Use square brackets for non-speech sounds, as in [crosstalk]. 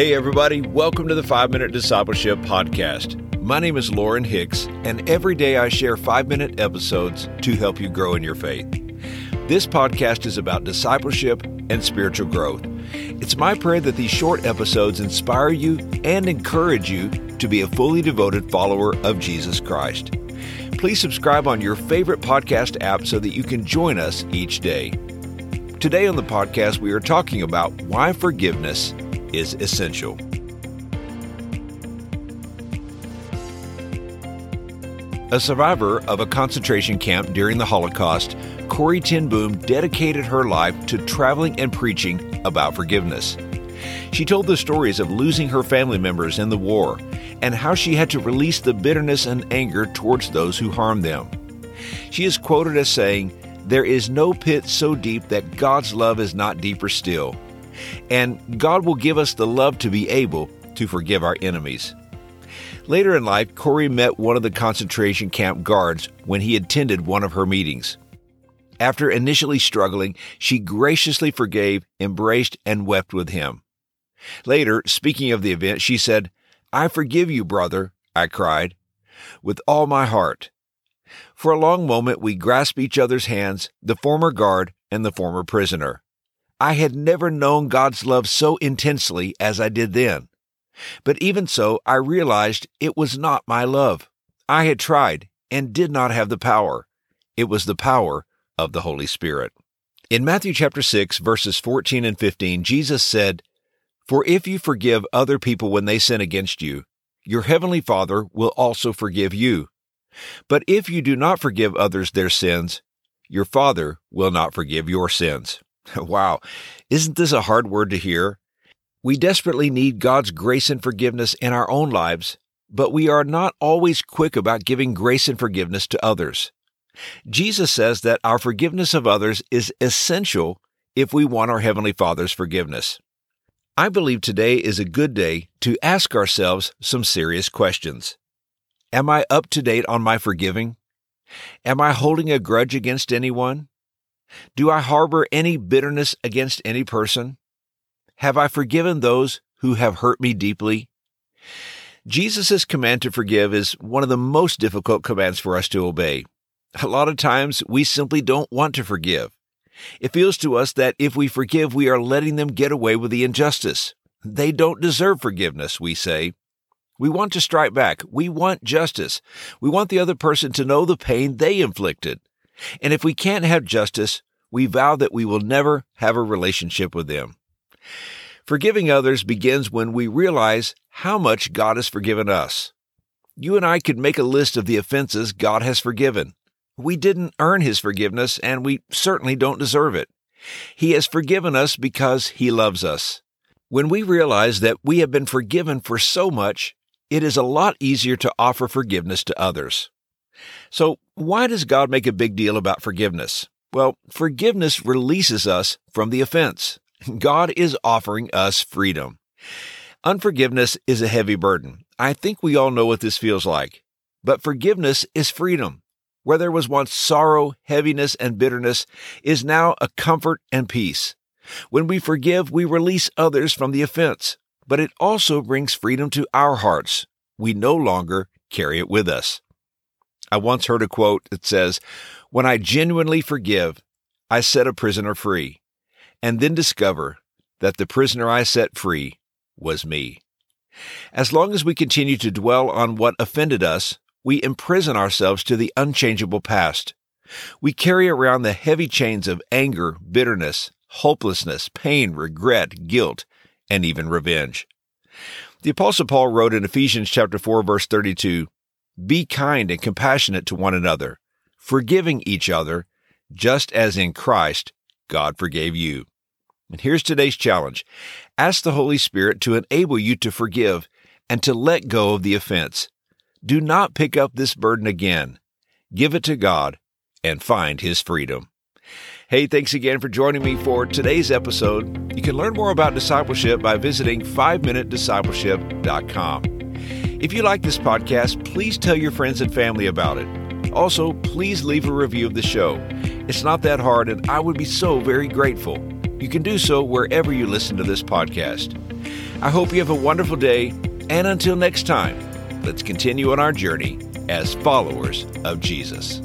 Hey, everybody, welcome to the 5 Minute Discipleship Podcast. My name is Lauren Hicks, and every day I share 5 minute episodes to help you grow in your faith. This podcast is about discipleship and spiritual growth. It's my prayer that these short episodes inspire you and encourage you to be a fully devoted follower of Jesus Christ. Please subscribe on your favorite podcast app so that you can join us each day. Today on the podcast, we are talking about why forgiveness is essential. A survivor of a concentration camp during the Holocaust, Corrie ten Boom dedicated her life to traveling and preaching about forgiveness. She told the stories of losing her family members in the war and how she had to release the bitterness and anger towards those who harmed them. She is quoted as saying, There is no pit so deep that God's love is not deeper still and God will give us the love to be able to forgive our enemies. Later in life, Corrie met one of the concentration camp guards when he attended one of her meetings. After initially struggling, she graciously forgave, embraced, and wept with him. Later, speaking of the event, she said, I forgive you, brother, I cried, with all my heart. For a long moment, we grasped each other's hands, the former guard and the former prisoner. I had never known God's love so intensely as I did then. But even so, I realized it was not my love. I had tried and did not have the power. It was the power of the Holy Spirit. In Matthew chapter 6, verses 14 and 15, Jesus said, For if you forgive other people when they sin against you, your heavenly Father will also forgive you. But if you do not forgive others their sins, your Father will not forgive your sins. [laughs] Wow, isn't this a hard word to hear? We desperately need God's grace and forgiveness in our own lives, but we are not always quick about giving grace and forgiveness to others. Jesus says that our forgiveness of others is essential if we want our Heavenly Father's forgiveness. I believe today is a good day to ask ourselves some serious questions. Am I up to date on my forgiving? Am I holding a grudge against anyone? Do I harbor any bitterness against any person? Have I forgiven those who have hurt me deeply? Jesus' command to forgive is one of the most difficult commands for us to obey. A lot of times we simply don't want to forgive. It feels to us that if we forgive, we are letting them get away with the injustice. They don't deserve forgiveness, we say. We want to strike back. We want justice. We want the other person to know the pain they inflicted. And if we can't have justice, we vow that we will never have a relationship with them. Forgiving others begins when we realize how much God has forgiven us. You and I could make a list of the offenses God has forgiven. We didn't earn His forgiveness, and we certainly don't deserve it. He has forgiven us because He loves us. When we realize that we have been forgiven for so much, it is a lot easier to offer forgiveness to others. So, why does God make a big deal about forgiveness? Well, forgiveness releases us from the offense. [laughs] God is offering us freedom. Unforgiveness is a heavy burden. I think we all know what this feels like. But forgiveness is freedom. Where there was once sorrow, heaviness, and bitterness is now a comfort and peace. When we forgive, we release others from the offense, but it also brings freedom to our hearts. We no longer carry it with us. I once heard a quote that says, When I genuinely forgive, I set a prisoner free, and then discover that the prisoner I set free was me. As long as we continue to dwell on what offended us, we imprison ourselves to the unchangeable past. We carry around the heavy chains of anger, bitterness, hopelessness, pain, regret, guilt, and even revenge. The apostle Paul wrote in Ephesians chapter 4 verse 32, be kind and compassionate to one another, forgiving each other, just as in Christ God forgave you. And here's today's challenge ask the Holy Spirit to enable you to forgive and to let go of the offense. Do not pick up this burden again. Give it to God and find His freedom. Hey, thanks again for joining me for today's episode. You can learn more about discipleship by visiting 5minutediscipleship.com. If you like this podcast, please tell your friends and family about it. Also, please leave a review of the show. It's not that hard, and I would be so very grateful. You can do so wherever you listen to this podcast. I hope you have a wonderful day, and until next time, let's continue on our journey as followers of Jesus.